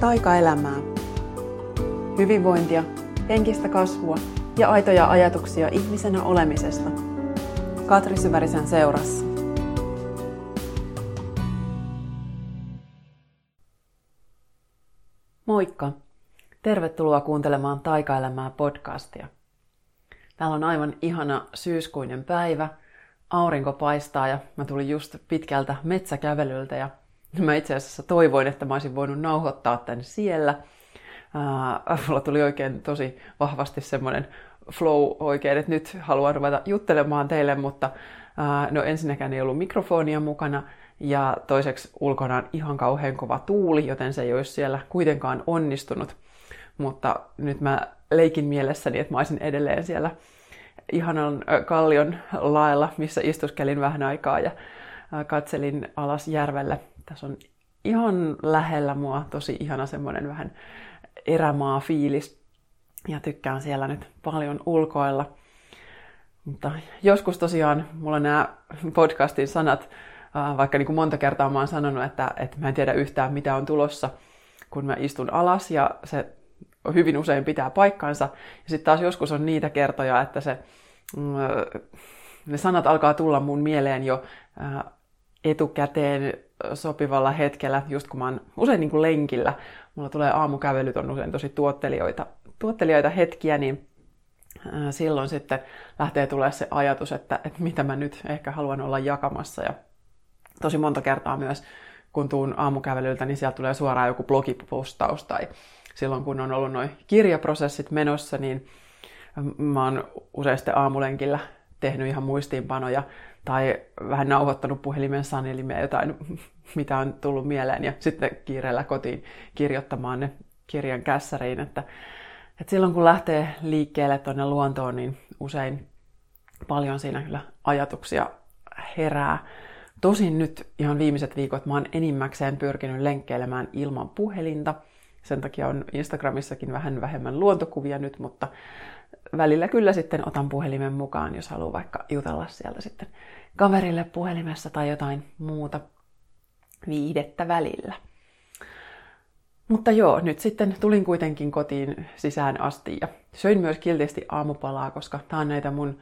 taikaelämää. Hyvinvointia, henkistä kasvua ja aitoja ajatuksia ihmisenä olemisesta. Katri Syvärisen seurassa. Moikka! Tervetuloa kuuntelemaan Taikaelämää podcastia. Täällä on aivan ihana syyskuinen päivä. Aurinko paistaa ja mä tulin just pitkältä metsäkävelyltä ja Mä itse asiassa toivoin, että mä olisin voinut nauhoittaa tämän siellä. Uh, mulla tuli oikein tosi vahvasti semmoinen flow oikein, että nyt haluan ruveta juttelemaan teille, mutta uh, no ensinnäkään ei ollut mikrofonia mukana ja toiseksi ulkona on ihan kauhean kova tuuli, joten se ei olisi siellä kuitenkaan onnistunut. Mutta nyt mä leikin mielessäni, että mä olisin edelleen siellä ihanan kallion laella, missä istuskelin vähän aikaa ja katselin alas järvelle tässä on ihan lähellä mua tosi ihana semmoinen vähän erämaa fiilis. Ja tykkään siellä nyt paljon ulkoilla. Mutta joskus tosiaan mulla nämä podcastin sanat, vaikka niin kuin monta kertaa mä oon sanonut, että, että mä en tiedä yhtään mitä on tulossa, kun mä istun alas ja se hyvin usein pitää paikkansa. Ja sitten taas joskus on niitä kertoja, että se, mm, ne sanat alkaa tulla mun mieleen jo etukäteen sopivalla hetkellä, just kun mä oon usein niin kuin lenkillä, mulla tulee aamukävelyt, on usein tosi tuottelijoita, tuottelijoita hetkiä, niin silloin sitten lähtee tulee se ajatus, että, että mitä mä nyt ehkä haluan olla jakamassa. Ja tosi monta kertaa myös, kun tuun aamukävelyltä, niin sieltä tulee suoraan joku blogipostaus tai silloin kun on ollut noin kirjaprosessit menossa, niin mä oon usein sitten aamulenkillä tehnyt ihan muistiinpanoja tai vähän nauhoittanut puhelimen sanelimia jotain, mitä on tullut mieleen, ja sitten kiireellä kotiin kirjoittamaan ne kirjan kässäriin, että, että silloin kun lähtee liikkeelle tuonne luontoon, niin usein paljon siinä kyllä ajatuksia herää. Tosin nyt ihan viimeiset viikot mä oon enimmäkseen pyrkinyt lenkkeilemään ilman puhelinta. Sen takia on Instagramissakin vähän vähemmän luontokuvia nyt, mutta välillä kyllä sitten otan puhelimen mukaan, jos haluaa vaikka jutella sieltä sitten kaverille puhelimessa tai jotain muuta viidettä välillä. Mutta joo, nyt sitten tulin kuitenkin kotiin sisään asti ja söin myös kiltisti aamupalaa, koska tämä on näitä mun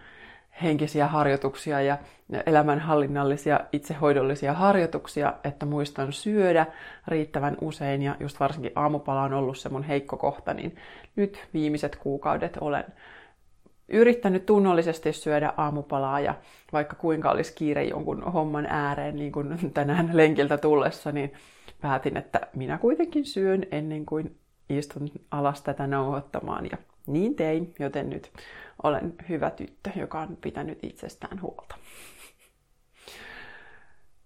henkisiä harjoituksia ja elämänhallinnallisia itsehoidollisia harjoituksia, että muistan syödä riittävän usein ja just varsinkin aamupala on ollut se mun heikko kohta, niin nyt viimeiset kuukaudet olen yrittänyt tunnollisesti syödä aamupalaa ja vaikka kuinka olisi kiire jonkun homman ääreen, niin kuin tänään lenkiltä tullessa, niin päätin, että minä kuitenkin syön ennen kuin istun alas tätä nauhoittamaan. Ja niin tein, joten nyt olen hyvä tyttö, joka on pitänyt itsestään huolta.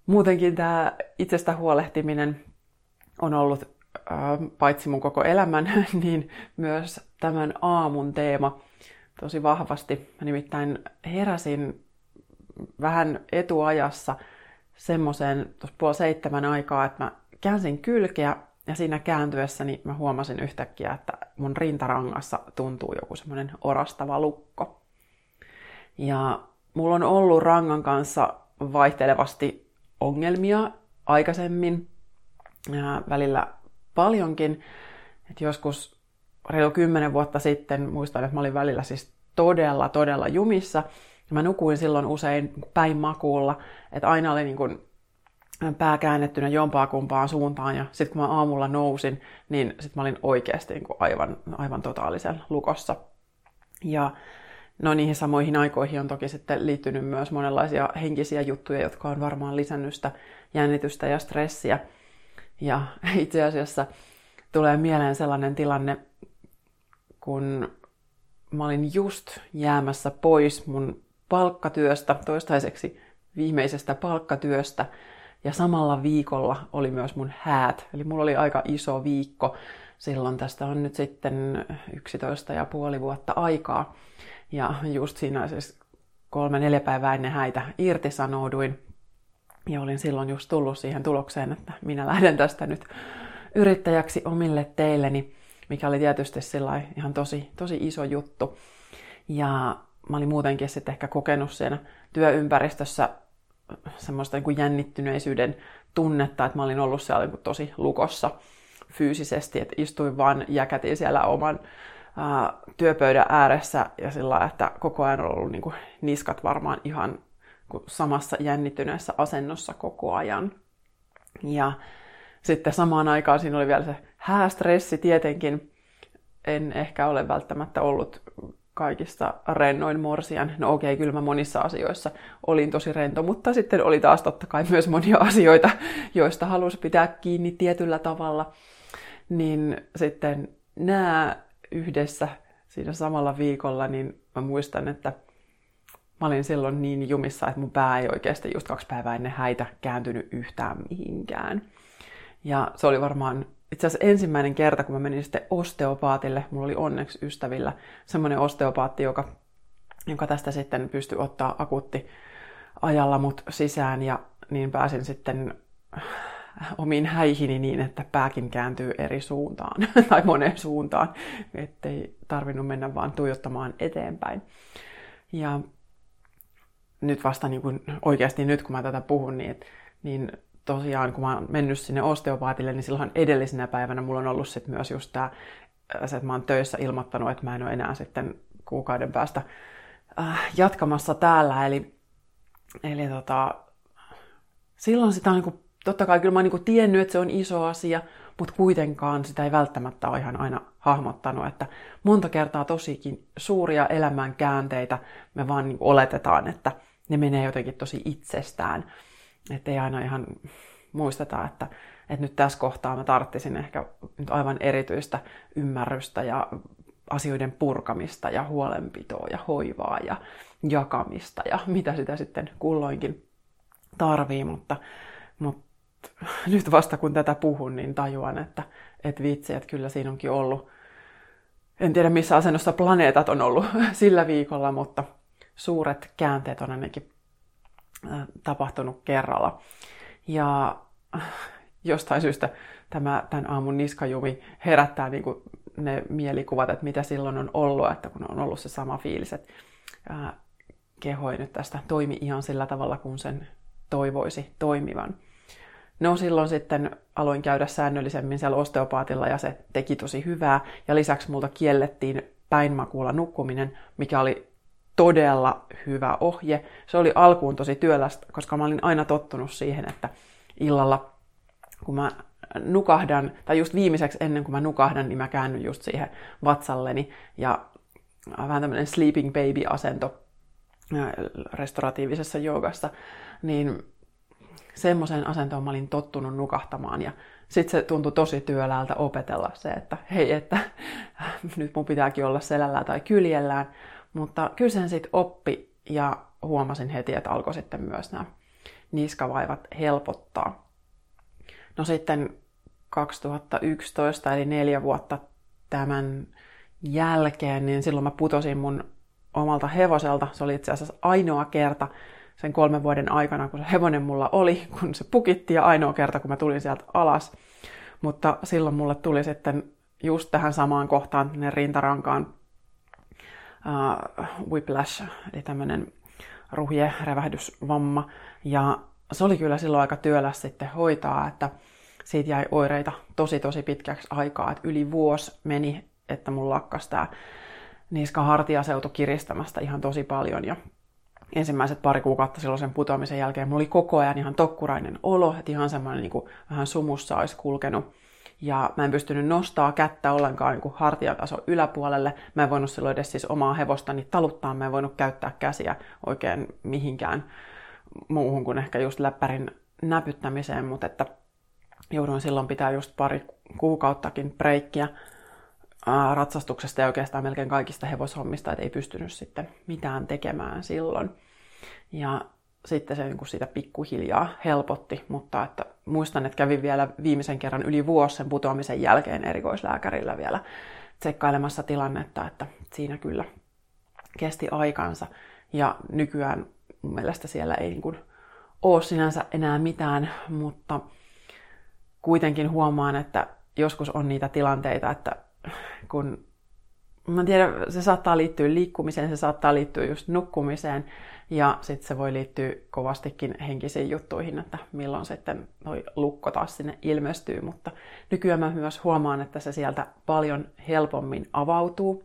Muutenkin tämä itsestä huolehtiminen on ollut äh, paitsi mun koko elämän, niin myös tämän aamun teema tosi vahvasti. Mä nimittäin heräsin vähän etuajassa semmoiseen tuossa puoli seitsemän aikaa, että mä käänsin kylkeä ja siinä kääntyessäni mä huomasin yhtäkkiä, että mun rintarangassa tuntuu joku semmoinen orastava lukko. Ja mulla on ollut rangan kanssa vaihtelevasti ongelmia aikaisemmin, ja välillä paljonkin. Et joskus reilu kymmenen vuotta sitten muistan, että mä olin välillä siis todella, todella jumissa. Ja mä nukuin silloin usein päin makuulla, että aina oli niin kuin pää käännettynä jompaa kumpaan suuntaan. Ja sitten kun mä aamulla nousin, niin sitten mä olin oikeasti niin kuin aivan, aivan totaalisen lukossa. Ja no niihin samoihin aikoihin on toki sitten liittynyt myös monenlaisia henkisiä juttuja, jotka on varmaan lisännyt sitä jännitystä ja stressiä. Ja itse asiassa tulee mieleen sellainen tilanne, kun mä olin just jäämässä pois mun palkkatyöstä, toistaiseksi viimeisestä palkkatyöstä, ja samalla viikolla oli myös mun häät. Eli mulla oli aika iso viikko. Silloin tästä on nyt sitten 11 ja puoli vuotta aikaa. Ja just siinä siis kolme neljä päivää ennen häitä irtisanouduin. Ja olin silloin just tullut siihen tulokseen, että minä lähden tästä nyt yrittäjäksi omille teilleni mikä oli tietysti ihan tosi, tosi iso juttu. Ja mä olin muutenkin sitten ehkä kokenut siinä työympäristössä semmoista niin kuin jännittyneisyyden tunnetta, että mä olin ollut siellä niin kuin tosi lukossa fyysisesti, että istuin vaan jäkätin siellä oman ää, työpöydän ääressä ja sillä että koko ajan on ollut niin kuin, niskat varmaan ihan samassa jännittyneessä asennossa koko ajan. Ja sitten samaan aikaan siinä oli vielä se häästressi tietenkin. En ehkä ole välttämättä ollut kaikista rennoin morsian. No okei, okay, kyllä mä monissa asioissa olin tosi rento, mutta sitten oli taas totta kai myös monia asioita, joista halusi pitää kiinni tietyllä tavalla. Niin sitten nämä yhdessä siinä samalla viikolla, niin mä muistan, että mä olin silloin niin jumissa, että mun pää ei oikeasti just kaksi päivää ennen häitä kääntynyt yhtään mihinkään. Ja se oli varmaan itse asiassa ensimmäinen kerta, kun mä menin sitten osteopaatille, mulla oli onneksi ystävillä semmoinen osteopaatti, joka, joka tästä sitten pystyi ottaa akuutti ajalla mut sisään ja niin pääsin sitten omiin häihini niin, että pääkin kääntyy eri suuntaan tai moneen suuntaan, ettei tarvinnut mennä vaan tuijottamaan eteenpäin. Ja nyt vasta niin kuin, oikeasti nyt, kun mä tätä puhun, niin, niin tosiaan, kun mä oon mennyt sinne osteopaatille, niin silloin edellisenä päivänä mulla on ollut sit myös just tää, se, että mä oon töissä ilmoittanut, että mä en ole enää sitten kuukauden päästä äh, jatkamassa täällä. Eli, eli tota, silloin sitä on niin kuin, totta kai kyllä mä oon niin tiennyt, että se on iso asia, mutta kuitenkaan sitä ei välttämättä ole ihan aina hahmottanut, että monta kertaa tosikin suuria elämän käänteitä me vaan niin oletetaan, että ne menee jotenkin tosi itsestään. Että ei aina ihan muisteta, että, että nyt tässä kohtaa mä tarttisin ehkä nyt aivan erityistä ymmärrystä ja asioiden purkamista ja huolenpitoa ja hoivaa ja jakamista ja mitä sitä sitten kulloinkin tarvii, mutta, mutta nyt vasta kun tätä puhun, niin tajuan, että, että vitsi, että kyllä siinä onkin ollut, en tiedä missä asennossa planeetat on ollut sillä viikolla, mutta suuret käänteet on ainakin tapahtunut kerralla. Ja jostain syystä tämä tämän aamun niskajumi herättää niin kuin ne mielikuvat, että mitä silloin on ollut, että kun on ollut se sama fiilis, että keho ei nyt tästä toimi ihan sillä tavalla, kun sen toivoisi toimivan. No silloin sitten aloin käydä säännöllisemmin siellä osteopaatilla ja se teki tosi hyvää. Ja lisäksi multa kiellettiin päinmakuulla nukkuminen, mikä oli todella hyvä ohje. Se oli alkuun tosi työlästä, koska mä olin aina tottunut siihen, että illalla kun mä nukahdan, tai just viimeiseksi ennen kuin mä nukahdan, niin mä käännyn just siihen vatsalleni. Ja vähän tämmöinen sleeping baby-asento restauratiivisessa joogassa, niin semmoiseen asentoon mä olin tottunut nukahtamaan. Ja sitten se tuntui tosi työläältä opetella se, että hei, että nyt mun pitääkin olla selällä tai kyljellään. Mutta kyllä sen sitten oppi ja huomasin heti, että alkoi sitten myös nämä niskavaivat helpottaa. No sitten 2011, eli neljä vuotta tämän jälkeen, niin silloin mä putosin mun omalta hevoselta. Se oli itse asiassa ainoa kerta sen kolmen vuoden aikana, kun se hevonen mulla oli, kun se pukitti ja ainoa kerta, kun mä tulin sieltä alas. Mutta silloin mulle tuli sitten just tähän samaan kohtaan, ne rintarankaan uh, whiplash, eli tämmöinen ruhjerevähdysvamma. Ja se oli kyllä silloin aika työläs sitten hoitaa, että siitä jäi oireita tosi tosi pitkäksi aikaa, että yli vuosi meni, että mun lakkas tämä niska hartiaseutu kiristämästä ihan tosi paljon. Ja ensimmäiset pari kuukautta silloin sen putoamisen jälkeen mulla oli koko ajan ihan tokkurainen olo, että ihan semmoinen niin kuin vähän sumussa olisi kulkenut ja mä en pystynyt nostaa kättä ollenkaan niin hartiataso yläpuolelle. Mä en voinut silloin edes siis omaa hevostani taluttaa, mä en voinut käyttää käsiä oikein mihinkään muuhun kuin ehkä just läppärin näpyttämiseen, mutta että jouduin silloin pitää just pari kuukauttakin breikkiä ratsastuksesta ja oikeastaan melkein kaikista hevoshommista, että ei pystynyt sitten mitään tekemään silloin. Ja sitten se niin sitä pikkuhiljaa helpotti, mutta että muistan, että kävin vielä viimeisen kerran yli vuosi sen putoamisen jälkeen erikoislääkärillä vielä tsekkailemassa tilannetta, että siinä kyllä kesti aikansa. Ja nykyään mun mielestä siellä ei niin kuin ole sinänsä enää mitään, mutta kuitenkin huomaan, että joskus on niitä tilanteita, että kun mä tiedän, se saattaa liittyä liikkumiseen, se saattaa liittyä just nukkumiseen ja sitten se voi liittyä kovastikin henkisiin juttuihin, että milloin sitten toi lukko taas sinne ilmestyy, mutta nykyään mä myös huomaan, että se sieltä paljon helpommin avautuu.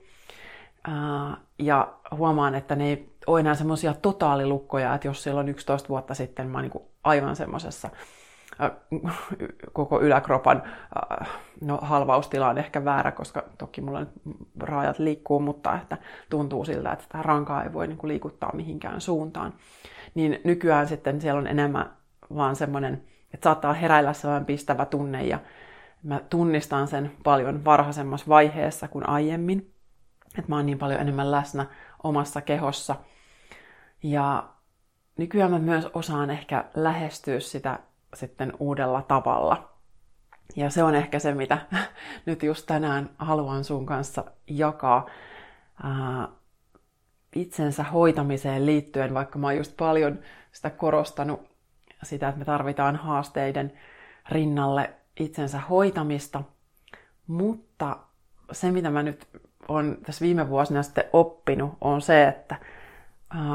Ja huomaan, että ne ei ole enää semmoisia totaalilukkoja, että jos silloin 11 vuotta sitten mä oon niin aivan semmoisessa koko yläkropan no, halvaustila on ehkä väärä, koska toki mulla nyt rajat liikkuu, mutta että tuntuu siltä, että tämä rankaa ei voi niin kuin liikuttaa mihinkään suuntaan. Niin nykyään sitten siellä on enemmän vaan semmoinen, että saattaa heräillä sellainen pistävä tunne ja mä tunnistan sen paljon varhaisemmassa vaiheessa kuin aiemmin. Että mä oon niin paljon enemmän läsnä omassa kehossa. Ja nykyään mä myös osaan ehkä lähestyä sitä sitten uudella tavalla. Ja se on ehkä se, mitä nyt just tänään haluan sun kanssa jakaa ää, itsensä hoitamiseen liittyen, vaikka mä oon just paljon sitä korostanut sitä, että me tarvitaan haasteiden rinnalle itsensä hoitamista, mutta se, mitä mä nyt on tässä viime vuosina sitten oppinut, on se, että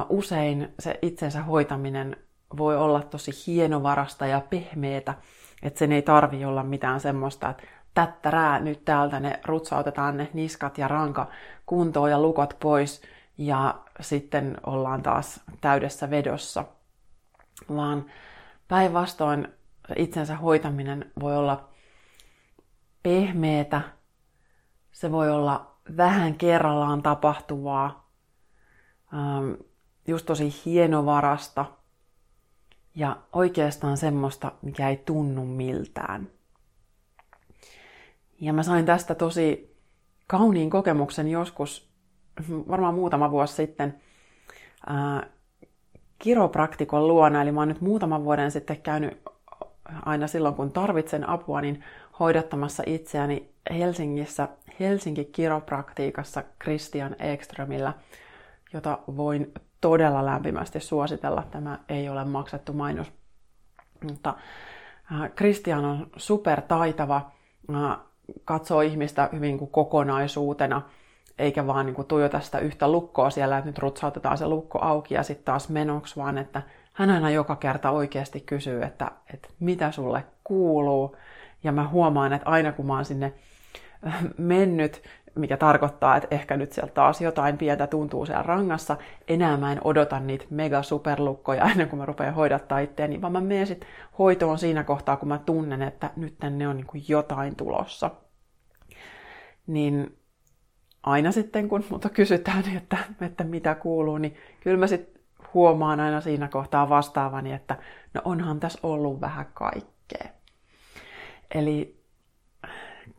usein se itsensä hoitaminen voi olla tosi hienovarasta ja pehmeetä, että sen ei tarvi olla mitään semmoista, että tättärää nyt täältä ne rutsautetaan ne niskat ja ranka kuntoon ja lukot pois ja sitten ollaan taas täydessä vedossa. Vaan päinvastoin itsensä hoitaminen voi olla pehmeetä, se voi olla vähän kerrallaan tapahtuvaa, just tosi hienovarasta – ja oikeastaan semmoista, mikä ei tunnu miltään. Ja mä sain tästä tosi kauniin kokemuksen joskus, varmaan muutama vuosi sitten, ää, kiropraktikon luona. Eli mä oon nyt muutaman vuoden sitten käynyt aina silloin, kun tarvitsen apua, niin hoidattamassa itseäni Helsingissä Helsinki kiropraktiikassa Christian Ekströmillä, jota voin todella lämpimästi suositella. Tämä ei ole maksettu mainos. Mutta Kristian on supertaitava, katsoo ihmistä hyvin kuin kokonaisuutena, eikä vaan niin kuin tuijota sitä yhtä lukkoa siellä, että nyt rutsautetaan se lukko auki ja sitten taas menoksi, vaan että hän aina joka kerta oikeasti kysyy, että, että mitä sulle kuuluu. Ja mä huomaan, että aina kun mä oon sinne mennyt, mikä tarkoittaa, että ehkä nyt sieltä taas jotain pientä tuntuu siellä rangassa. Enää mä en odota niitä mega superlukkoja ennen kuin mä rupean hoidattaa itseäni, vaan mä menen sitten hoitoon siinä kohtaa, kun mä tunnen, että nyt tänne on niin jotain tulossa. Niin aina sitten, kun multa kysytään, että, että mitä kuuluu, niin kyllä mä sitten huomaan aina siinä kohtaa vastaavani, että no onhan tässä ollut vähän kaikkea. Eli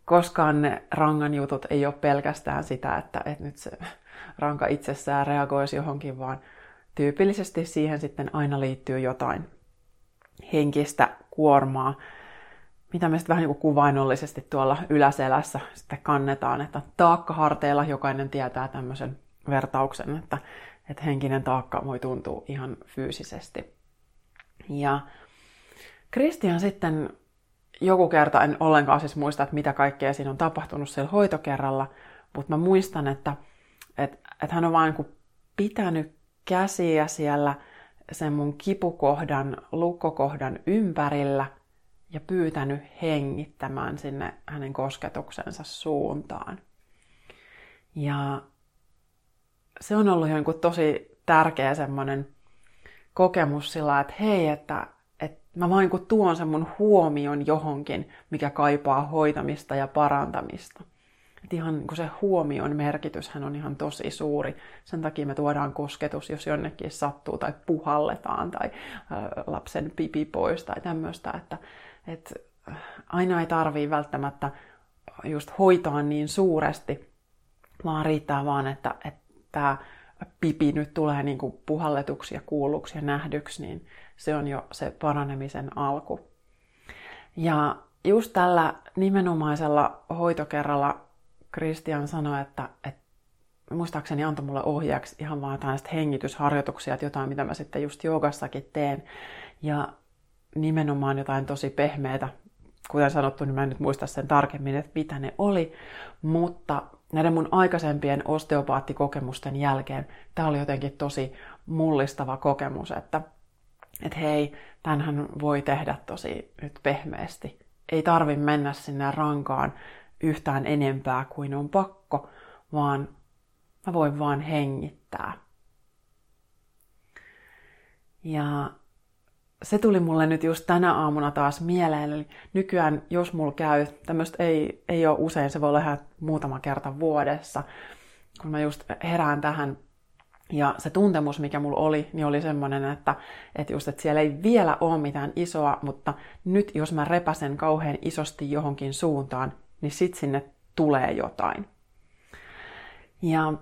koskaan ne rangan jutut ei ole pelkästään sitä, että, että nyt se ranka itsessään reagoisi johonkin, vaan tyypillisesti siihen sitten aina liittyy jotain henkistä kuormaa, mitä me sitten vähän niin kuin kuvainnollisesti tuolla yläselässä sitten kannetaan, että taakkaharteilla jokainen tietää tämmöisen vertauksen, että, että henkinen taakka voi tuntua ihan fyysisesti. Ja Kristian sitten joku kerta, en ollenkaan siis muista, että mitä kaikkea siinä on tapahtunut siellä hoitokerralla, mutta mä muistan, että, että, että hän on vain niin pitänyt käsiä siellä sen mun kipukohdan, lukkokohdan ympärillä ja pyytänyt hengittämään sinne hänen kosketuksensa suuntaan. Ja se on ollut jonkun tosi tärkeä semmoinen kokemus sillä, että hei, että, mä vain kun tuon sen mun huomion johonkin, mikä kaipaa hoitamista ja parantamista. Et ihan niin se huomion merkityshän on ihan tosi suuri. Sen takia me tuodaan kosketus, jos jonnekin sattuu tai puhalletaan tai ä, lapsen pipi pois tai tämmöistä. Että, et, aina ei tarvii välttämättä just hoitaa niin suuresti, vaan riittää vaan, että, että tämä pipi nyt tulee niin kuin puhalletuksi ja kuulluksi ja nähdyksi, niin se on jo se paranemisen alku. Ja just tällä nimenomaisella hoitokerralla Christian sanoi, että, että muistaakseni antoi mulle ohjaaksi ihan vaan jotain hengitysharjoituksia, että jotain, mitä mä sitten just joogassakin teen. Ja nimenomaan jotain tosi pehmeitä, kuten sanottu, niin mä en nyt muista sen tarkemmin, että mitä ne oli, mutta näiden mun aikaisempien osteopaattikokemusten jälkeen tämä oli jotenkin tosi mullistava kokemus, että, että hei, tämähän voi tehdä tosi nyt pehmeästi. Ei tarvi mennä sinne rankaan yhtään enempää kuin on pakko, vaan mä voin vaan hengittää. Ja se tuli mulle nyt just tänä aamuna taas mieleen. Eli nykyään, jos mulla käy, tämmöistä ei, ei ole usein, se voi olla ihan muutama kerta vuodessa, kun mä just herään tähän ja se tuntemus, mikä mulla oli, niin oli semmoinen, että, että just, että siellä ei vielä ole mitään isoa, mutta nyt jos mä repäsen kauhean isosti johonkin suuntaan, niin sit sinne tulee jotain. Ja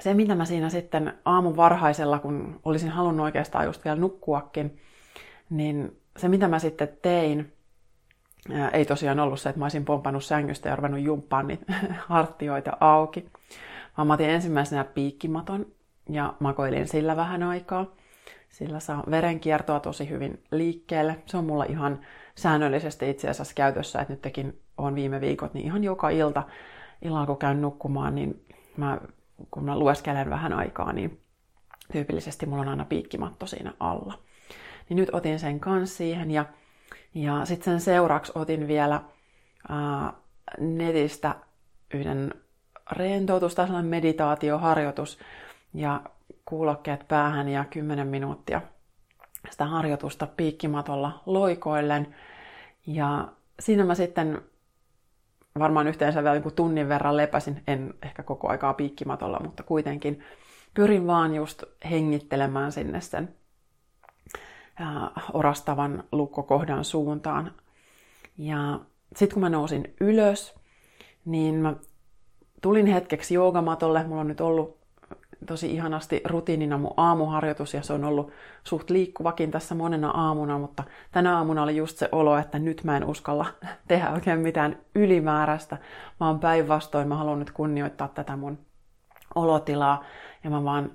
se, mitä mä siinä sitten aamun varhaisella, kun olisin halunnut oikeastaan just vielä nukkuakin, niin se, mitä mä sitten tein, ei tosiaan ollut se, että mä olisin pompannut sängystä ja ruvennut jumppaan niitä hartioita auki, vaan mä otin ensimmäisenä piikkimaton ja makoilin sillä vähän aikaa. Sillä saa verenkiertoa tosi hyvin liikkeelle. Se on mulla ihan säännöllisesti itse asiassa käytössä, että nytkin on viime viikot, niin ihan joka ilta, illalla kun käyn nukkumaan, niin mä, kun mä lueskelen vähän aikaa, niin tyypillisesti mulla on aina piikkimatto siinä alla. Niin nyt otin sen kanssa siihen ja, ja sitten sen seuraavaksi otin vielä ää, netistä yhden rentoutus tai meditaatioharjoitus ja kuulokkeet päähän ja 10 minuuttia sitä harjoitusta piikkimatolla loikoillen. Ja siinä mä sitten varmaan yhteensä vielä niin tunnin verran lepäsin, en ehkä koko aikaa piikkimatolla, mutta kuitenkin pyrin vaan just hengittelemään sinne sen orastavan lukkokohdan suuntaan. Ja sitten kun mä nousin ylös, niin mä tulin hetkeksi joogamatolle. Mulla on nyt ollut tosi ihanasti rutiinina mun aamuharjoitus ja se on ollut suht liikkuvakin tässä monena aamuna, mutta tänä aamuna oli just se olo, että nyt mä en uskalla tehdä oikein mitään ylimääräistä, vaan päinvastoin mä haluan nyt kunnioittaa tätä mun olotilaa ja mä vaan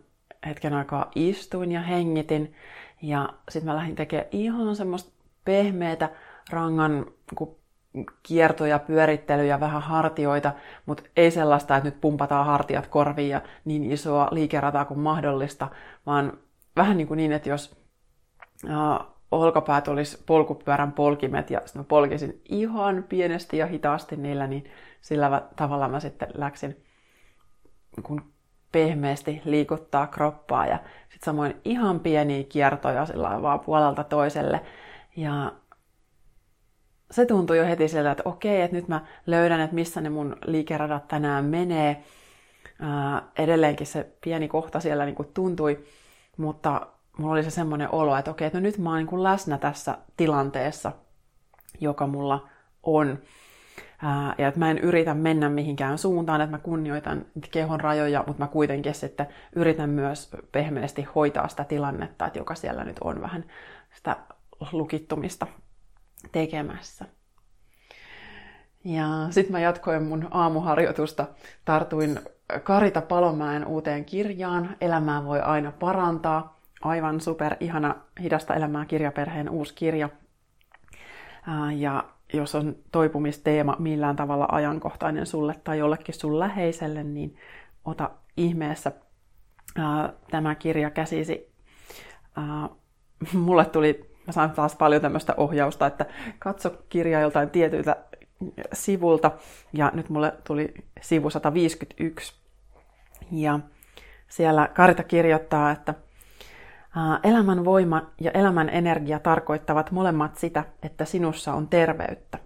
hetken aikaa istuin ja hengitin. Ja sitten mä lähdin tekemään ihan semmoista pehmeätä rangan kiertoja, pyörittelyjä, vähän hartioita, mutta ei sellaista, että nyt pumpataan hartiat korviin ja niin isoa liikerataa kuin mahdollista, vaan vähän niin kuin niin, että jos äh, olkapäät olisi polkupyörän polkimet ja sitten mä polkisin ihan pienesti ja hitaasti niillä, niin sillä tavalla mä sitten läksin kun pehmeästi liikuttaa kroppaa ja sitten samoin ihan pieniä kiertoja sillä vaan puolelta toiselle. Ja se tuntui jo heti sieltä, että okei, että nyt mä löydän, että missä ne mun liikeradat tänään menee. Ää, edelleenkin se pieni kohta siellä niin kuin tuntui, mutta mulla oli se semmoinen olo, että okei, että no nyt mä oon niin kuin läsnä tässä tilanteessa, joka mulla on. Ää, ja että mä en yritä mennä mihinkään suuntaan, että mä kunnioitan kehon rajoja, mutta mä kuitenkin sitten yritän myös pehmeästi hoitaa sitä tilannetta, että joka siellä nyt on vähän sitä lukittumista tekemässä. Ja sitten mä jatkoin mun aamuharjoitusta, tartuin Karita Palomäen uuteen kirjaan, Elämää voi aina parantaa. Aivan super ihana Hidasta elämää kirjaperheen uusi kirja. Ja jos on toipumisteema millään tavalla ajankohtainen sulle tai jollekin sun läheiselle, niin ota ihmeessä tämä kirja käsisi. Mulle tuli mä saan taas paljon tämmöistä ohjausta, että katso kirjaa joltain tietyiltä sivulta. Ja nyt mulle tuli sivu 151. Ja siellä Karita kirjoittaa, että elämän voima ja elämän energia tarkoittavat molemmat sitä, että sinussa on terveyttä.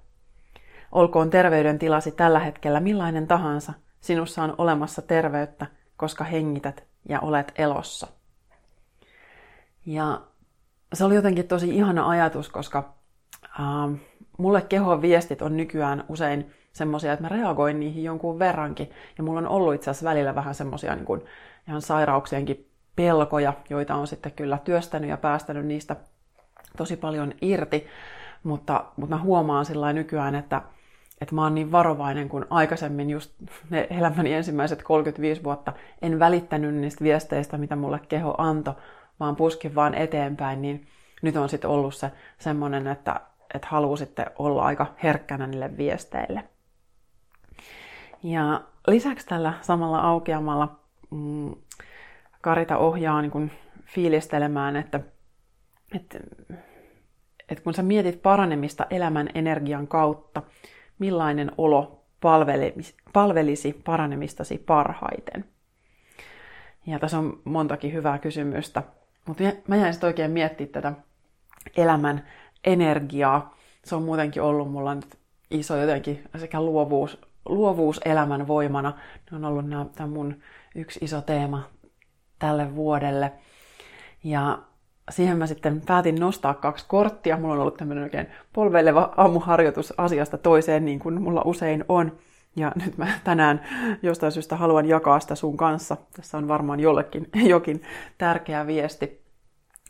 Olkoon terveydentilasi tällä hetkellä millainen tahansa, sinussa on olemassa terveyttä, koska hengität ja olet elossa. Ja se oli jotenkin tosi ihana ajatus, koska äh, mulle kehon viestit on nykyään usein semmoisia, että mä reagoin niihin jonkun verrankin. Ja mulla on ollut itse asiassa välillä vähän semmoisia niin ihan sairauksienkin pelkoja, joita on sitten kyllä työstänyt ja päästänyt niistä tosi paljon irti. Mutta, mutta mä huomaan sillä nykyään, että, että mä oon niin varovainen, kun aikaisemmin just ne elämäni ensimmäiset 35 vuotta en välittänyt niistä viesteistä, mitä mulle keho antoi, vaan puskin vaan eteenpäin, niin nyt on sitten ollut se semmoinen, että, että haluaa sitten olla aika herkkänä niille viesteille. Ja lisäksi tällä samalla aukeamalla mm, Karita ohjaa niin kuin fiilistelemään, että, että, että kun sä mietit paranemista elämän energian kautta, millainen olo palvelisi paranemistasi parhaiten. Ja tässä on montakin hyvää kysymystä, mutta mä jäin sitten oikein miettimään tätä elämän energiaa. Se on muutenkin ollut mulla nyt iso jotenkin sekä luovuus, luovuus elämän voimana. Ne on ollut nämä, tämä mun yksi iso teema tälle vuodelle. Ja siihen mä sitten päätin nostaa kaksi korttia. Mulla on ollut tämmöinen oikein polveileva aamuharjoitus asiasta toiseen, niin kuin mulla usein on. Ja nyt mä tänään jostain syystä haluan jakaa sitä sun kanssa. Tässä on varmaan jollekin jokin tärkeä viesti.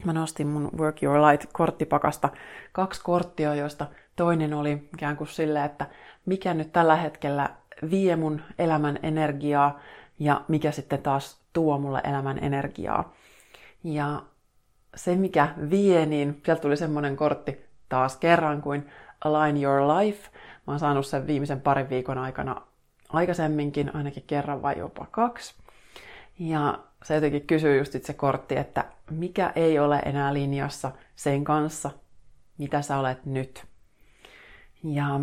Mä nostin mun Work Your Light-korttipakasta kaksi korttia, joista toinen oli ikään kuin sille, että mikä nyt tällä hetkellä vie mun elämän energiaa ja mikä sitten taas tuo mulle elämän energiaa. Ja se, mikä vie, niin sieltä tuli semmoinen kortti taas kerran kuin Align Your Life. Mä oon saanut sen viimeisen parin viikon aikana aikaisemminkin, ainakin kerran vai jopa kaksi. Ja se jotenkin kysyy just se kortti, että mikä ei ole enää linjassa sen kanssa, mitä sä olet nyt. Ja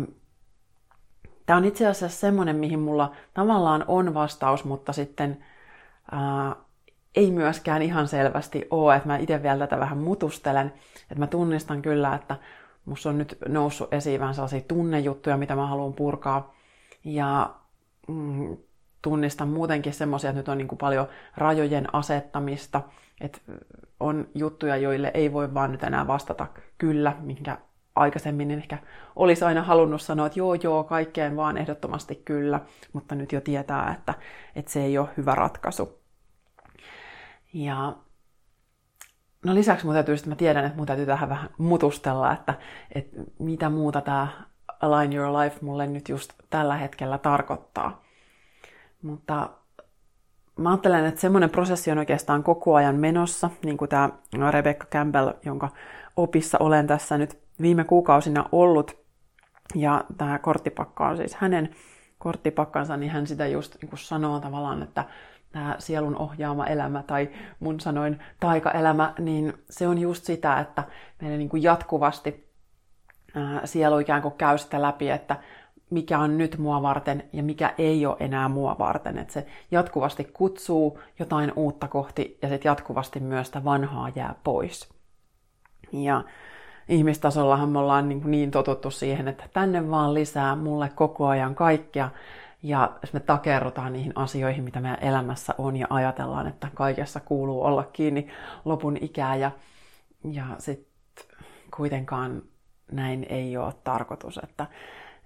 tämä on itse asiassa semmoinen, mihin mulla tavallaan on vastaus, mutta sitten ää, ei myöskään ihan selvästi ole, että mä itse vielä tätä vähän mutustelen. Että mä tunnistan kyllä, että musta on nyt noussut esiin vähän sellaisia tunnejuttuja, mitä mä haluan purkaa. Ja mm, tunnistan muutenkin semmoisia, että nyt on niin kuin paljon rajojen asettamista, että on juttuja, joille ei voi vaan nyt enää vastata kyllä, minkä aikaisemmin ehkä olisi aina halunnut sanoa, että joo, joo, kaikkeen vaan ehdottomasti kyllä, mutta nyt jo tietää, että, että se ei ole hyvä ratkaisu. Ja no lisäksi mun täytyy, että mä tiedän, että mun täytyy tähän vähän mutustella, että, että mitä muuta tämä Align Your Life mulle nyt just tällä hetkellä tarkoittaa. Mutta mä ajattelen, että semmoinen prosessi on oikeastaan koko ajan menossa, niin kuin tämä Rebecca Campbell, jonka opissa olen tässä nyt viime kuukausina ollut. Ja tämä korttipakka on siis hänen korttipakkansa, niin hän sitä just niin kuin sanoo tavallaan, että tämä sielun ohjaama elämä tai mun sanoin taikaelämä, niin se on just sitä, että meidän niin kuin jatkuvasti ää, sielu ikään kuin käy sitä läpi, että mikä on nyt mua varten ja mikä ei ole enää mua varten. Että se jatkuvasti kutsuu jotain uutta kohti ja sitten jatkuvasti myös sitä vanhaa jää pois. Ja ihmistasollahan me ollaan niin, niin totuttu siihen, että tänne vaan lisää mulle koko ajan kaikkea. Ja me takerrutaan niihin asioihin, mitä meidän elämässä on ja ajatellaan, että kaikessa kuuluu olla kiinni lopun ikää ja, ja sitten kuitenkaan näin ei ole tarkoitus, että,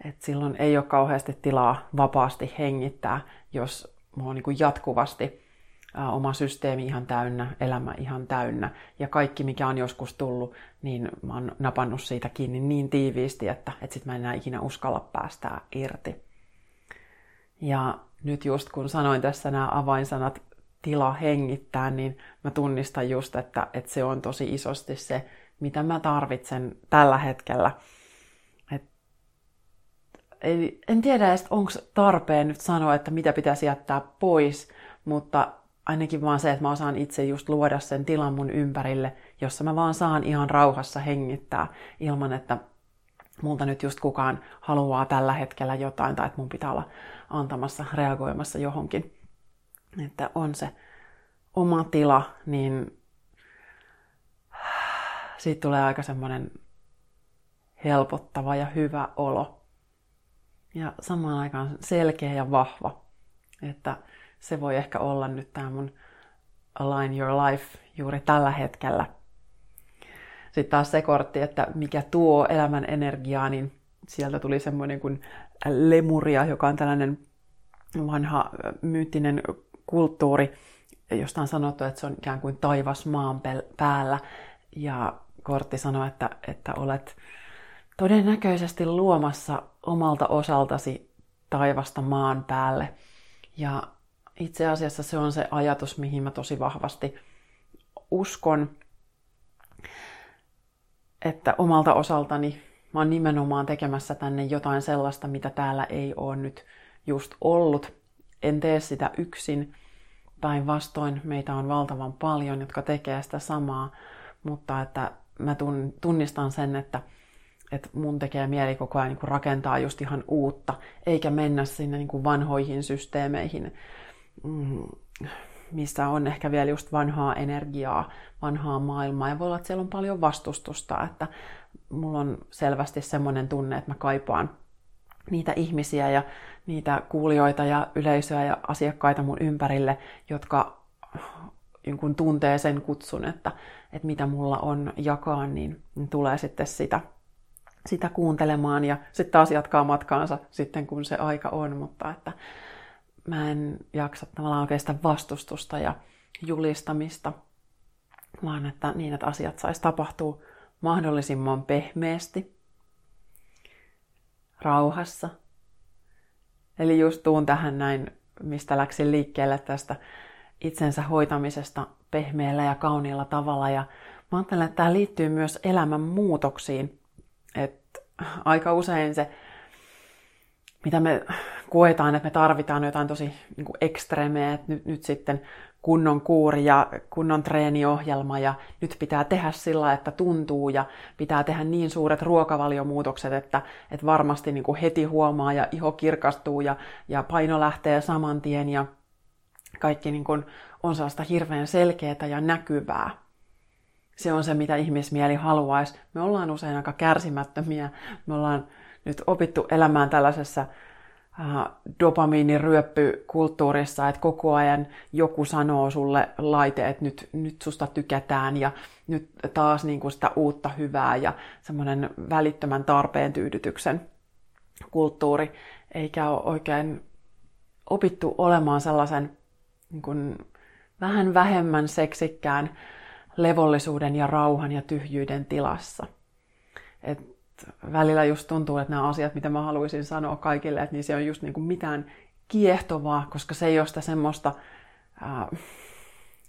että silloin ei ole kauheasti tilaa vapaasti hengittää, jos mulla on niin jatkuvasti oma systeemi ihan täynnä, elämä ihan täynnä ja kaikki mikä on joskus tullut, niin mä oon napannut siitä kiinni niin tiiviisti, että, että sit mä en enää ikinä uskalla päästää irti. Ja nyt just kun sanoin tässä nämä avainsanat tila hengittää, niin mä tunnistan just, että, että se on tosi isosti se, mitä mä tarvitsen tällä hetkellä. Et, eli en tiedä edes, onko tarpeen nyt sanoa, että mitä pitäisi jättää pois, mutta ainakin vaan se, että mä osaan itse just luoda sen tilan mun ympärille, jossa mä vaan saan ihan rauhassa hengittää ilman, että multa nyt just kukaan haluaa tällä hetkellä jotain tai että mun pitää olla antamassa, reagoimassa johonkin. Että on se oma tila, niin siitä tulee aika semmoinen helpottava ja hyvä olo. Ja samaan aikaan selkeä ja vahva. Että se voi ehkä olla nyt tämä mun Align Your Life juuri tällä hetkellä. Sitten taas se kortti, että mikä tuo elämän energiaa, niin sieltä tuli semmoinen kuin lemuria, joka on tällainen vanha myyttinen kulttuuri, josta on sanottu, että se on ikään kuin taivas maan päällä. Ja kortti sanoi, että, että olet todennäköisesti luomassa omalta osaltasi taivasta maan päälle. Ja itse asiassa se on se ajatus, mihin mä tosi vahvasti uskon, että omalta osaltani mä oon nimenomaan tekemässä tänne jotain sellaista, mitä täällä ei ole nyt just ollut. En tee sitä yksin. Päinvastoin meitä on valtavan paljon, jotka tekee sitä samaa, mutta että mä tunnistan sen, että, että mun tekee mieli koko ajan niin rakentaa just ihan uutta, eikä mennä sinne niin vanhoihin systeemeihin, mm, missä on ehkä vielä just vanhaa energiaa, vanhaa maailmaa. Ja voi olla, että siellä on paljon vastustusta, että mulla on selvästi semmoinen tunne, että mä kaipaan niitä ihmisiä ja niitä kuulijoita ja yleisöä ja asiakkaita mun ympärille, jotka kun tuntee sen kutsun, että, että mitä mulla on jakaa, niin, tulee sitten sitä, sitä kuuntelemaan ja sitten taas jatkaa matkaansa sitten, kun se aika on, mutta että mä en jaksa tavallaan oikeastaan vastustusta ja julistamista, vaan että niin, että asiat saisi tapahtua mahdollisimman pehmeästi, rauhassa. Eli just tuun tähän näin, mistä läksin liikkeelle tästä itsensä hoitamisesta pehmeällä ja kauniilla tavalla. Ja mä ajattelen, että tämä liittyy myös elämän muutoksiin. Että aika usein se, mitä me koetaan, että me tarvitaan jotain tosi niin kuin ekstremeä, että nyt, nyt sitten kunnon kuuri ja kunnon treeniohjelma ja nyt pitää tehdä sillä, että tuntuu ja pitää tehdä niin suuret ruokavaliomuutokset, että, että varmasti niin kuin heti huomaa ja iho kirkastuu ja, ja paino lähtee saman tien ja kaikki niin kuin on sellaista hirveän selkeää ja näkyvää. Se on se, mitä ihmismieli haluaisi. Me ollaan usein aika kärsimättömiä. Me ollaan nyt opittu elämään tällaisessa dopamiiniryöppykulttuurissa, että koko ajan joku sanoo sulle laite, että nyt, nyt susta tykätään ja nyt taas niin kuin sitä uutta hyvää ja semmoinen välittömän tarpeen tyydytyksen kulttuuri, eikä ole oikein opittu olemaan sellaisen niin kuin vähän vähemmän seksikkään levollisuuden ja rauhan ja tyhjyyden tilassa. Et välillä just tuntuu, että nämä asiat, mitä mä haluaisin sanoa kaikille, että niin se on just niin kuin mitään kiehtovaa, koska se ei ole sitä semmoista ää,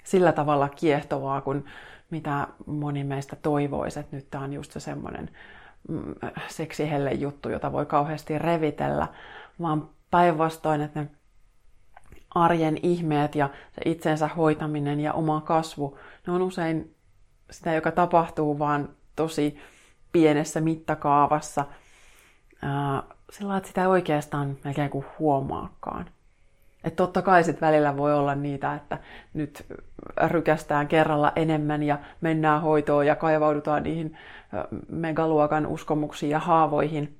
sillä tavalla kiehtovaa kuin mitä moni meistä toivoisi, että nyt tämä on just se semmoinen mm, seksihelle juttu, jota voi kauheasti revitellä, vaan päinvastoin, että ne arjen ihmeet ja se itsensä hoitaminen ja oma kasvu, ne on usein sitä, joka tapahtuu vaan tosi pienessä mittakaavassa. sillä että sitä ei oikeastaan melkein kuin huomaakaan. Et totta kai sitten välillä voi olla niitä, että nyt rykästään kerralla enemmän ja mennään hoitoon ja kaivaudutaan niihin megaluokan uskomuksiin ja haavoihin.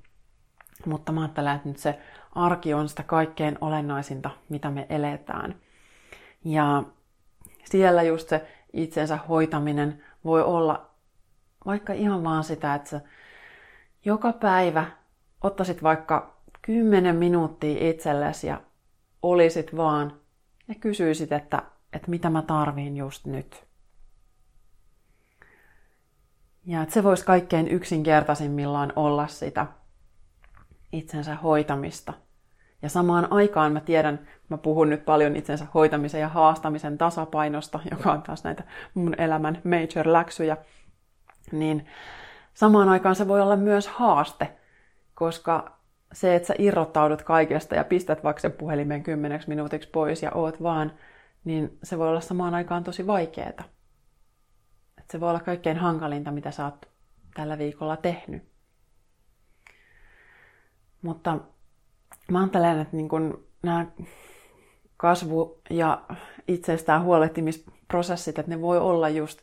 Mutta mä ajattelen, että nyt se arki on sitä kaikkein olennaisinta, mitä me eletään. Ja siellä just se itsensä hoitaminen voi olla vaikka ihan vaan sitä, että sä joka päivä ottaisit vaikka 10 minuuttia itsellesi ja olisit vaan ja kysyisit, että, että mitä mä tarviin just nyt. Ja että se voisi kaikkein yksinkertaisimmillaan olla sitä itsensä hoitamista. Ja samaan aikaan mä tiedän, mä puhun nyt paljon itsensä hoitamisen ja haastamisen tasapainosta, joka on taas näitä mun elämän major-läksyjä, niin samaan aikaan se voi olla myös haaste, koska se, että sä irrottaudut kaikesta ja pistät vaikka sen puhelimen kymmeneksi minuutiksi pois ja oot vaan, niin se voi olla samaan aikaan tosi vaikeeta. Et se voi olla kaikkein hankalinta, mitä sä oot tällä viikolla tehnyt. Mutta mä ajattelen, että niin kun nämä kasvu- ja itsestään huolehtimisprosessit, että ne voi olla just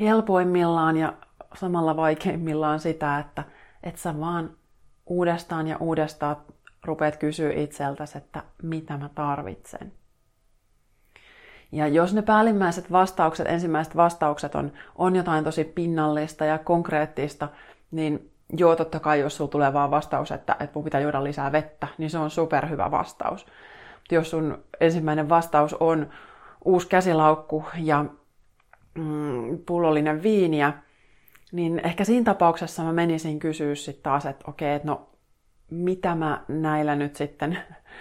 helpoimmillaan ja samalla vaikeimmillaan sitä, että et sä vaan uudestaan ja uudestaan rupeat kysyä itseltäsi, että mitä mä tarvitsen. Ja jos ne päällimmäiset vastaukset, ensimmäiset vastaukset on, on jotain tosi pinnallista ja konkreettista, niin joo, totta kai jos sulla tulee vaan vastaus, että, että mun pitää juoda lisää vettä, niin se on superhyvä vastaus. Mutta jos sun ensimmäinen vastaus on uusi käsilaukku ja mm, pullollinen viiniä, niin ehkä siinä tapauksessa mä menisin kysyä sitten taas, että okei, että no mitä mä näillä nyt sitten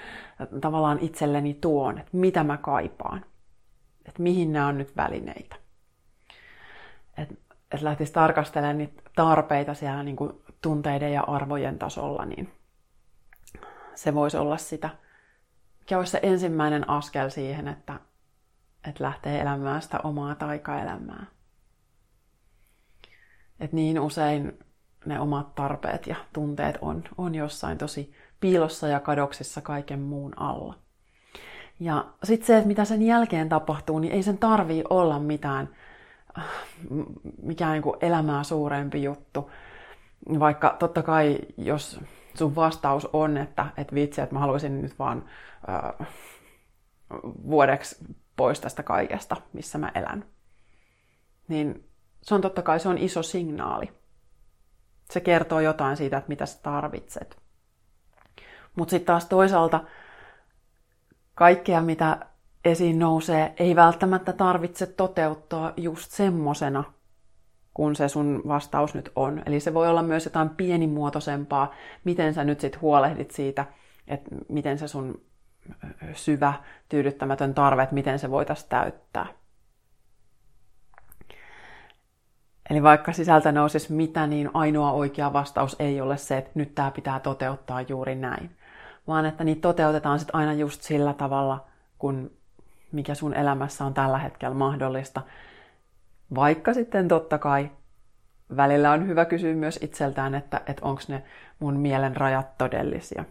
tavallaan itselleni tuon, että mitä mä kaipaan, että mihin nämä on nyt välineitä. Että et lähtisi tarkastelemaan niitä tarpeita siellä niin kuin tunteiden ja arvojen tasolla, niin se voisi olla sitä, mikä olisi se ensimmäinen askel siihen, että, että lähtee elämään sitä omaa taikaelämää. Et niin usein ne omat tarpeet ja tunteet on, on jossain tosi piilossa ja kadoksissa kaiken muun alla. Ja sitten se, että mitä sen jälkeen tapahtuu, niin ei sen tarvii olla mitään, äh, mikään niin elämää suurempi juttu. Vaikka totta kai, jos sun vastaus on, että, että vitsi, että mä haluaisin nyt vaan äh, vuodeksi pois tästä kaikesta, missä mä elän, niin se on totta kai se on iso signaali. Se kertoo jotain siitä, että mitä sä tarvitset. Mutta sitten taas toisaalta kaikkea, mitä esiin nousee, ei välttämättä tarvitse toteuttaa just semmosena, kun se sun vastaus nyt on. Eli se voi olla myös jotain pienimuotoisempaa, miten sä nyt sit huolehdit siitä, että miten se sun syvä, tyydyttämätön tarve, että miten se voitaisiin täyttää. Eli vaikka sisältä nousisi mitä, niin ainoa oikea vastaus ei ole se, että nyt tämä pitää toteuttaa juuri näin. Vaan että niitä toteutetaan sitten aina just sillä tavalla, kun mikä sun elämässä on tällä hetkellä mahdollista. Vaikka sitten totta kai välillä on hyvä kysyä myös itseltään, että, että onko ne mun mielen rajat todellisia.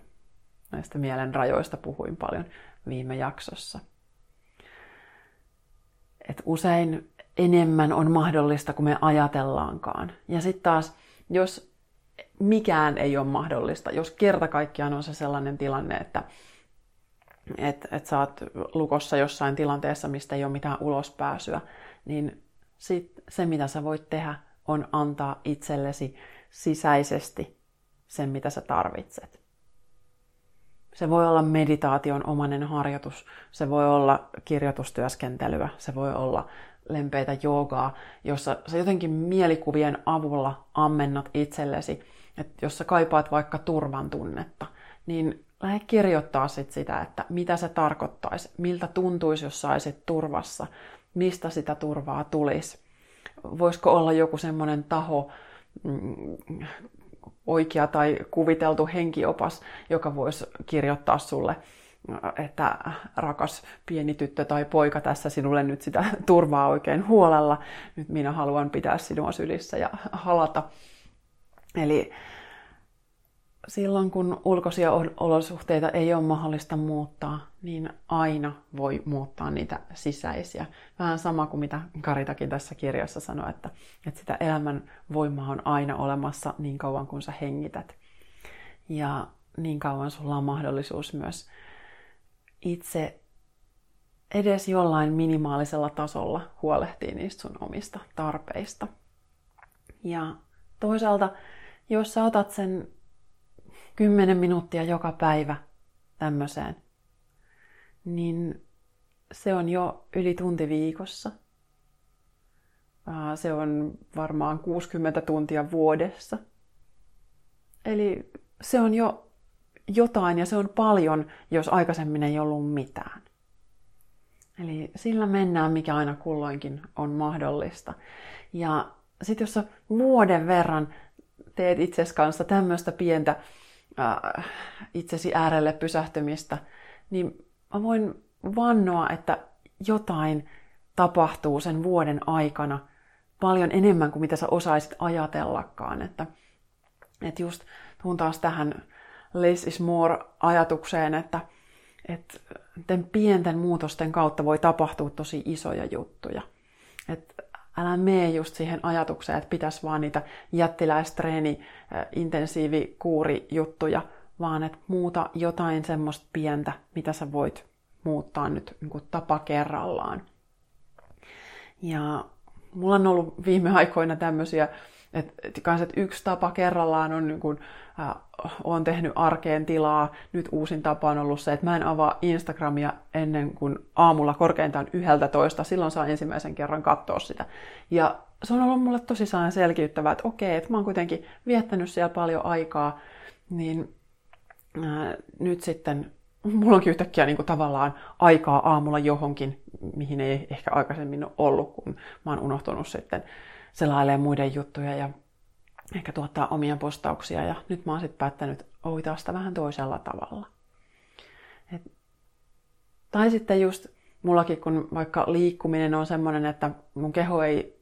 Näistä mielen rajoista puhuin paljon viime jaksossa. Et usein enemmän on mahdollista kuin me ajatellaankaan. Ja sitten taas, jos mikään ei ole mahdollista, jos kerta kaikkiaan on se sellainen tilanne, että et, et sä oot lukossa jossain tilanteessa, mistä ei ole mitään ulospääsyä, niin sit se, mitä sä voit tehdä, on antaa itsellesi sisäisesti sen, mitä sä tarvitset. Se voi olla meditaation omanen harjoitus, se voi olla kirjoitustyöskentelyä, se voi olla lempeitä joogaa, jossa sä jotenkin mielikuvien avulla ammennat itsellesi, että jos sä kaipaat vaikka turvan tunnetta, niin lähde kirjoittaa sit sitä, että mitä se tarkoittaisi, miltä tuntuisi, jos saisit turvassa, mistä sitä turvaa tulisi. Voisiko olla joku semmoinen taho, mm, oikea tai kuviteltu henkiopas, joka voisi kirjoittaa sulle että rakas pieni tyttö tai poika tässä sinulle nyt sitä turvaa oikein huolella. Nyt minä haluan pitää sinua sylissä ja halata. Eli silloin kun ulkoisia olosuhteita ei ole mahdollista muuttaa, niin aina voi muuttaa niitä sisäisiä. Vähän sama kuin mitä Karitakin tässä kirjassa sanoi, että, että sitä elämän voimaa on aina olemassa niin kauan kuin sä hengität. Ja niin kauan sulla on mahdollisuus myös itse edes jollain minimaalisella tasolla huolehtii niistä sun omista tarpeista. Ja toisaalta, jos sä otat sen 10 minuuttia joka päivä tämmöiseen, niin se on jo yli tunti viikossa. Se on varmaan 60 tuntia vuodessa. Eli se on jo jotain ja se on paljon, jos aikaisemmin ei ollut mitään. Eli sillä mennään, mikä aina kulloinkin on mahdollista. Ja sitten jos sä vuoden verran teet itsesi kanssa tämmöistä pientä äh, itsesi äärelle pysähtymistä, niin mä voin vannoa, että jotain tapahtuu sen vuoden aikana paljon enemmän kuin mitä sä osaisit ajatellakaan. Että, että just tuun taas tähän less is more ajatukseen, että, että pienten muutosten kautta voi tapahtua tosi isoja juttuja. Että älä mene just siihen ajatukseen, että pitäisi vaan niitä jättiläistreeni, intensiivikuuri juttuja, vaan että muuta jotain semmoista pientä, mitä sä voit muuttaa nyt niin kuin tapa kerrallaan. Ja mulla on ollut viime aikoina tämmöisiä et, et kans, et yksi tapa kerrallaan on, niin kun, äh, on tehnyt arkeen tilaa. Nyt uusin tapa on ollut se, että mä en avaa Instagramia ennen kuin aamulla korkeintaan yhdeltä toista. Silloin saa ensimmäisen kerran katsoa sitä. Ja se on ollut mulle tosi selkiyttävää, että okei, että mä oon kuitenkin viettänyt siellä paljon aikaa, niin äh, nyt sitten mulla onkin yhtäkkiä niin kuin tavallaan aikaa aamulla johonkin, mihin ei ehkä aikaisemmin ole ollut, kun mä oon unohtunut sitten selailee muiden juttuja. Ja ehkä tuottaa omia postauksia ja nyt mä oon sitten päättänyt hoitaa sitä vähän toisella tavalla. Et, tai sitten just mullakin, kun vaikka liikkuminen on semmoinen, että mun keho ei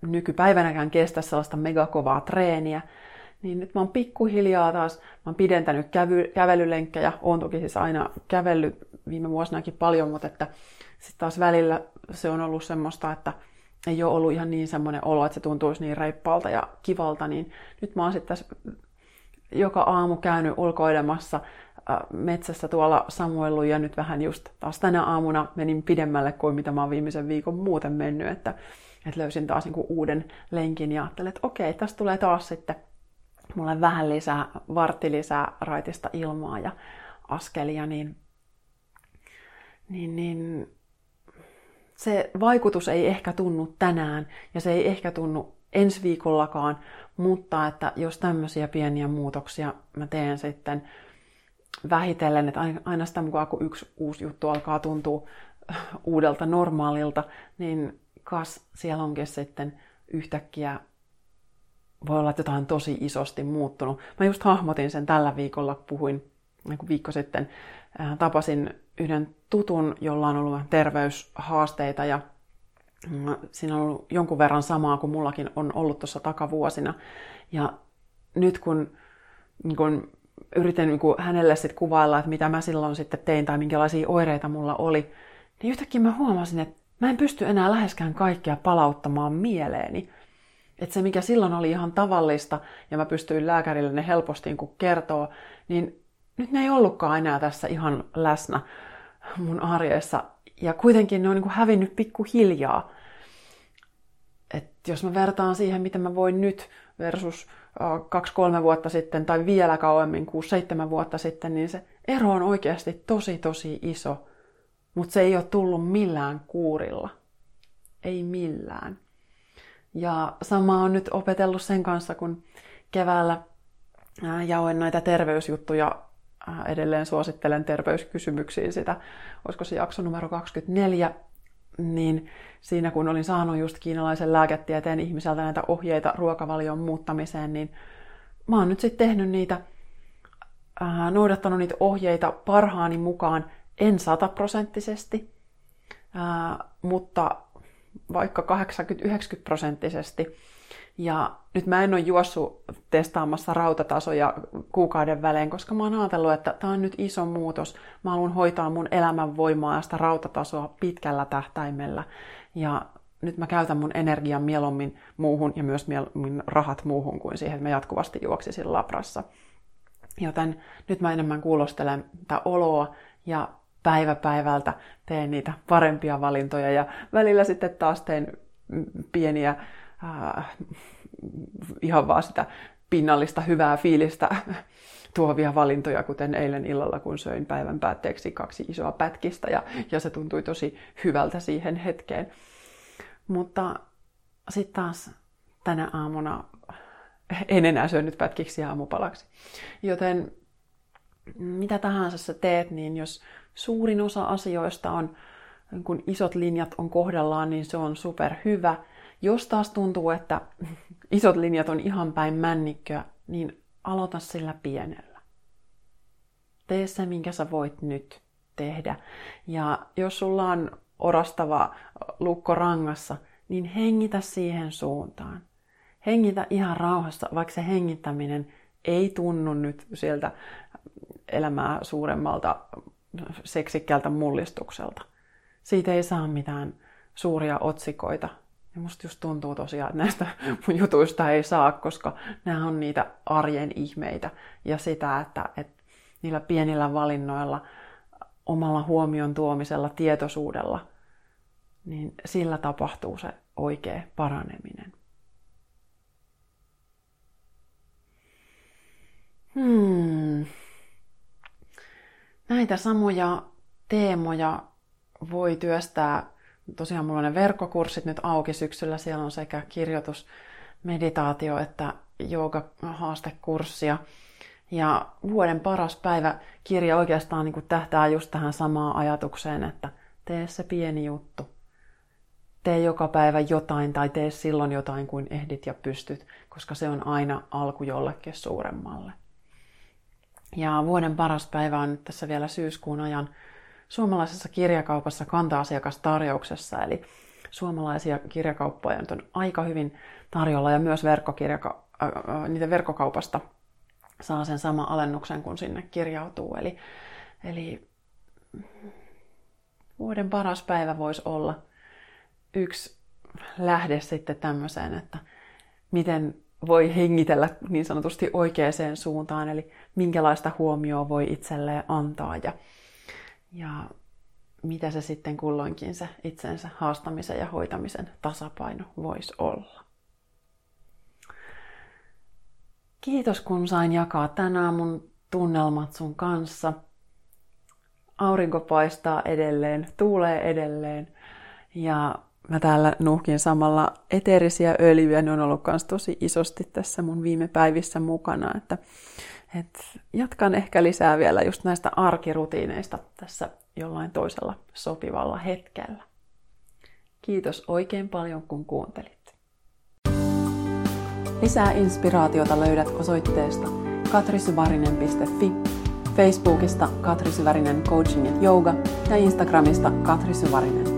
nykypäivänäkään kestä sellaista megakovaa treeniä, niin nyt mä oon pikkuhiljaa taas, mä oon pidentänyt kävy, kävelylenkkejä, oon toki siis aina kävellyt viime vuosinakin paljon, mutta että sitten taas välillä se on ollut semmoista, että ei ole ollut ihan niin semmoinen olo, että se tuntuisi niin reippaalta ja kivalta, niin nyt mä oon sitten tässä joka aamu käynyt ulkoilemassa metsässä tuolla samoillut ja nyt vähän just taas tänä aamuna menin pidemmälle kuin mitä mä oon viimeisen viikon muuten mennyt, että, että löysin taas niinku uuden lenkin ja ajattelin, että okei, tästä tulee taas sitten mulle vähän lisää, vartti lisää raitista ilmaa ja askelia, niin, niin, niin se vaikutus ei ehkä tunnu tänään ja se ei ehkä tunnu ensi viikollakaan, mutta että jos tämmöisiä pieniä muutoksia mä teen sitten vähitellen, että aina sitä mukaan kun yksi uusi juttu alkaa tuntua uudelta normaalilta, niin kas siellä onkin sitten yhtäkkiä voi olla, että jotain tosi isosti muuttunut. Mä just hahmotin sen tällä viikolla, puhuin niin viikko sitten, tapasin yhden tutun, jolla on ollut terveyshaasteita ja mm, siinä on ollut jonkun verran samaa kuin mullakin on ollut tuossa takavuosina. Ja nyt kun, niin kun yritin niin kun hänelle sit kuvailla, että mitä mä silloin sitten tein tai minkälaisia oireita mulla oli, niin yhtäkkiä mä huomasin, että mä en pysty enää läheskään kaikkea palauttamaan mieleeni. Että se, mikä silloin oli ihan tavallista, ja mä pystyin lääkärille ne helposti niin kertoa, niin nyt ne ei ollutkaan enää tässä ihan läsnä mun arjessa. Ja kuitenkin ne on niin hävinnyt pikkuhiljaa. Et jos mä vertaan siihen, miten mä voin nyt versus kaksi-kolme vuotta sitten tai vielä kauemmin, kuusi seitsemän vuotta sitten, niin se ero on oikeasti tosi tosi iso. Mutta se ei ole tullut millään kuurilla. Ei millään. Ja sama on nyt opetellut sen kanssa, kun keväällä jaoin näitä terveysjuttuja edelleen suosittelen terveyskysymyksiin sitä, olisiko se jakso numero 24, niin siinä kun olin saanut just kiinalaisen lääketieteen ihmiseltä näitä ohjeita ruokavalion muuttamiseen, niin mä oon nyt sitten tehnyt niitä, ää, noudattanut niitä ohjeita parhaani mukaan, en sataprosenttisesti, mutta vaikka 80-90 prosenttisesti. Ja nyt mä en ole juossut testaamassa rautatasoja kuukauden välein, koska mä oon ajatellut, että tämä on nyt iso muutos. Mä haluan hoitaa mun elämän voimaa ja sitä rautatasoa pitkällä tähtäimellä. Ja nyt mä käytän mun energian mieluummin muuhun ja myös mieluummin rahat muuhun kuin siihen, että mä jatkuvasti juoksisin labrassa. Joten nyt mä enemmän kuulostelen tätä oloa ja päivä päivältä teen niitä parempia valintoja ja välillä sitten taas teen pieniä äh, ihan vaan sitä pinnallista hyvää fiilistä tuovia valintoja, kuten eilen illalla, kun söin päivän päätteeksi kaksi isoa pätkistä ja, ja se tuntui tosi hyvältä siihen hetkeen. Mutta sitten taas tänä aamuna en enää syönyt pätkiksi aamupalaksi. Joten mitä tahansa sä teet, niin jos suurin osa asioista on, kun isot linjat on kohdallaan, niin se on super hyvä. Jos taas tuntuu, että isot linjat on ihan päin männikköä, niin aloita sillä pienellä. Tee se, minkä sä voit nyt tehdä. Ja jos sulla on orastava lukko rangassa, niin hengitä siihen suuntaan. Hengitä ihan rauhassa, vaikka se hengittäminen ei tunnu nyt sieltä elämää suuremmalta seksikkäältä mullistukselta. Siitä ei saa mitään suuria otsikoita. Ja musta just tuntuu tosiaan, että näistä mun jutuista ei saa, koska nämä on niitä arjen ihmeitä. Ja sitä, että, että niillä pienillä valinnoilla, omalla huomion tuomisella, tietoisuudella, niin sillä tapahtuu se oikea paraneminen. Hmm. Näitä samoja teemoja voi työstää. Tosiaan mulla on ne verkkokurssit nyt auki syksyllä. Siellä on sekä kirjoitus, meditaatio että jooga-haastekurssia. Ja vuoden paras päivä kirja oikeastaan niin tähtää just tähän samaan ajatukseen, että tee se pieni juttu. tee joka päivä jotain tai tee silloin jotain kuin ehdit ja pystyt, koska se on aina alku jollekin suuremmalle. Ja vuoden paras päivä on nyt tässä vielä syyskuun ajan suomalaisessa kirjakaupassa kanta-asiakastarjouksessa, eli suomalaisia kirjakauppoja on aika hyvin tarjolla ja myös verkkokirjaka- äh, niitä verkkokaupasta saa sen sama alennuksen, kun sinne kirjautuu. Eli, eli vuoden paras päivä voisi olla yksi lähde sitten tämmöiseen, että miten voi hengitellä niin sanotusti oikeaan suuntaan, eli minkälaista huomioon voi itselleen antaa ja, ja mitä se sitten kulloinkin se itsensä haastamisen ja hoitamisen tasapaino voisi olla. Kiitos kun sain jakaa tänään mun tunnelmat sun kanssa. Aurinko paistaa edelleen, tuulee edelleen ja mä täällä nuhkin samalla eteerisiä öljyjä, ne on ollut myös tosi isosti tässä mun viime päivissä mukana, että, että jatkan ehkä lisää vielä just näistä arkirutiineista tässä jollain toisella sopivalla hetkellä. Kiitos oikein paljon kun kuuntelit. Lisää inspiraatiota löydät osoitteesta katrisyvarinen.fi, Facebookista Katri Syvärinen Coaching ja Yoga ja Instagramista Katri Syvärinen.